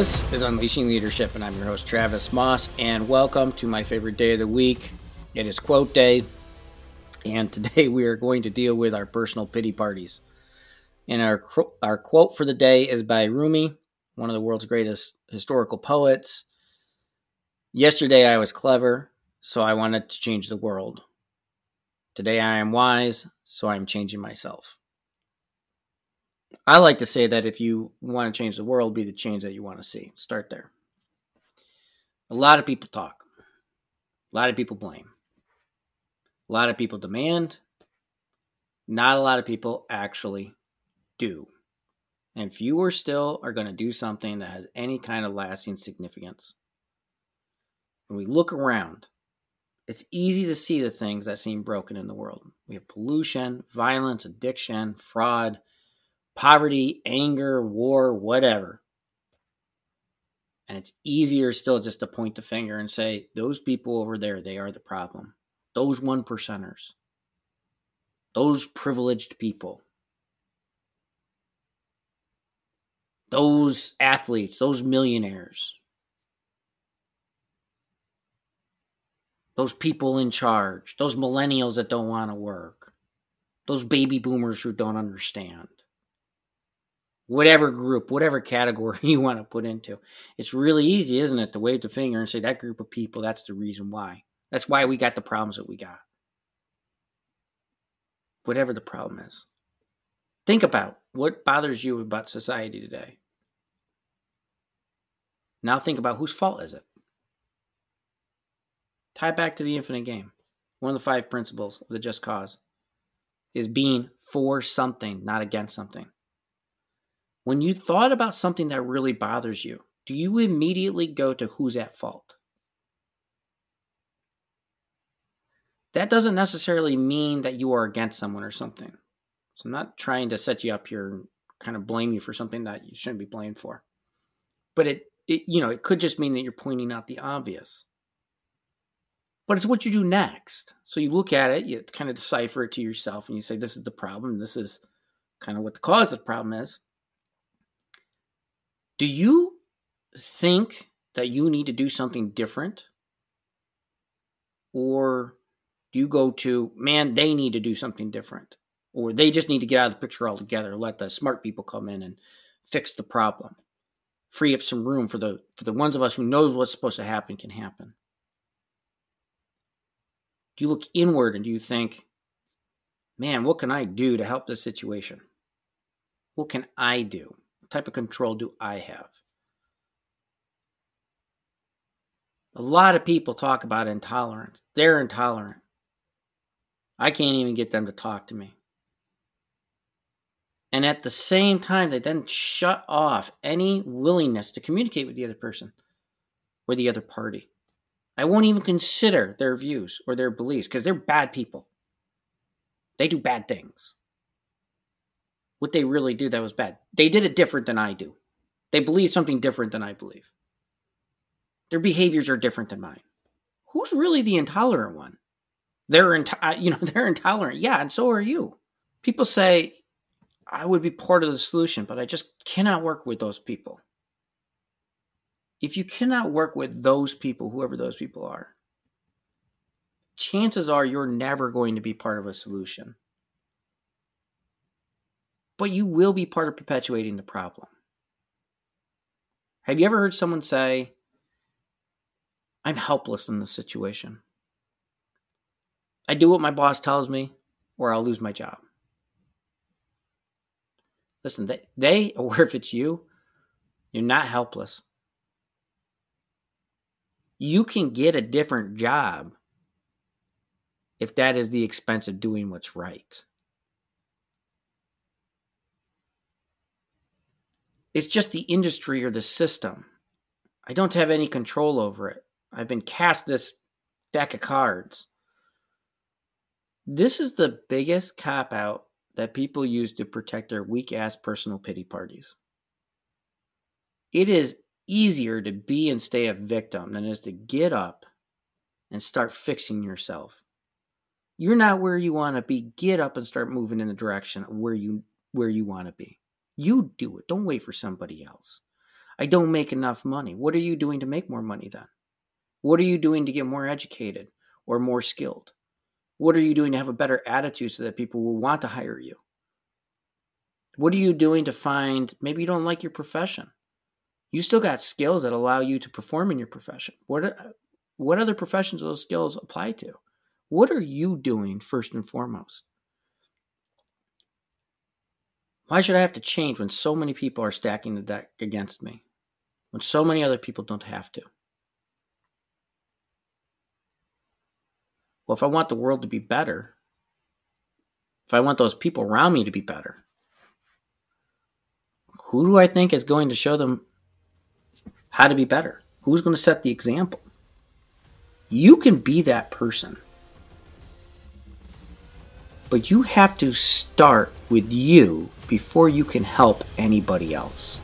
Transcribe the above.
This is Unleashing Leadership, and I'm your host, Travis Maus, and welcome to my favorite day of the week. It is quote day, and today we are going to deal with our personal pity parties. And our, our quote for the day is by Rumi, one of the world's greatest historical poets. Yesterday I was clever, so I wanted to change the world. Today I am wise, so I am changing myself. I like to say that if you want to change the world, be the change that you want to see. Start there. A lot of people talk. A lot of people blame. A lot of people demand. Not a lot of people actually do. And fewer still are going to do something that has any kind of lasting significance. When we look around, it's easy to see the things that seem broken in the world. We have pollution, violence, addiction, fraud, poverty, anger, war, whatever. And it's easier still just to point the finger and say, those people over there, they are the problem. Those one percenters, those privileged people, those athletes, those millionaires, those people in charge, those millennials that don't want to work, those baby boomers who don't understand whatever group, whatever category you want to put into. It's really easy, isn't it, to wave the finger and say that group of people, that's the reason why. That's why we got the problems that we got. Whatever the problem is. Think about what bothers you about society today. Now think about whose fault is it? Tie back to the infinite game. One of the five principles of the just cause is being for something, not against something. When you thought about something that really bothers you, do you immediately go to who's at fault? That doesn't necessarily mean that you are against someone or something. So I'm not trying to set you up here and kind of blame you for something that you shouldn't be blamed for. But it, it you know, it could just mean that you're pointing out the obvious. But it's what you do next. So you look at it, you kind of decipher it to yourself, and you say, this is the problem. This is kind of what the cause of the problem is. Do you think that you need to do something different? Or do you go to, man, they need to do something different? Or they just need to get out of the picture altogether, let the smart people come in and fix the problem. Free up some room for the for the ones of us who knows what's supposed to happen can happen. Do you look inward and do you think, man, what can I do to help this situation? What can I do? Type of control do I have? A lot of people talk about intolerance. They're intolerant. I can't even get them to talk to me. And at the same time, they then shut off any willingness to communicate with the other person or the other party. I won't even consider their views or their beliefs because they're bad people. They do bad things what they really do that was bad. They did it different than I do. They believe something different than I believe. Their behaviors are different than mine. Who's really the intolerant one? They're you know they're intolerant. Yeah, and so are you. People say I would be part of the solution, but I just cannot work with those people. If you cannot work with those people, whoever those people are, chances are you're never going to be part of a solution but you will be part of perpetuating the problem. Have you ever heard someone say, I'm helpless in this situation? I do what my boss tells me, or I'll lose my job. Listen, they, they or if it's you, you're not helpless. You can get a different job if that is the expense of doing what's right. It's just the industry or the system. I don't have any control over it. I've been cast this deck of cards. This is the biggest cop out that people use to protect their weak ass personal pity parties. It is easier to be and stay a victim than it is to get up and start fixing yourself. You're not where you want to be. Get up and start moving in the direction of where you where you want to be. You do it. Don't wait for somebody else. I don't make enough money. What are you doing to make more money then? What are you doing to get more educated or more skilled? What are you doing to have a better attitude so that people will want to hire you? What are you doing to find maybe you don't like your profession? You still got skills that allow you to perform in your profession. What are, what other professions do those skills apply to? What are you doing first and foremost? Why should I have to change when so many people are stacking the deck against me? When so many other people don't have to? Well, if I want the world to be better, if I want those people around me to be better, who do I think is going to show them how to be better? Who's going to set the example? You can be that person. But you have to start with you before you can help anybody else.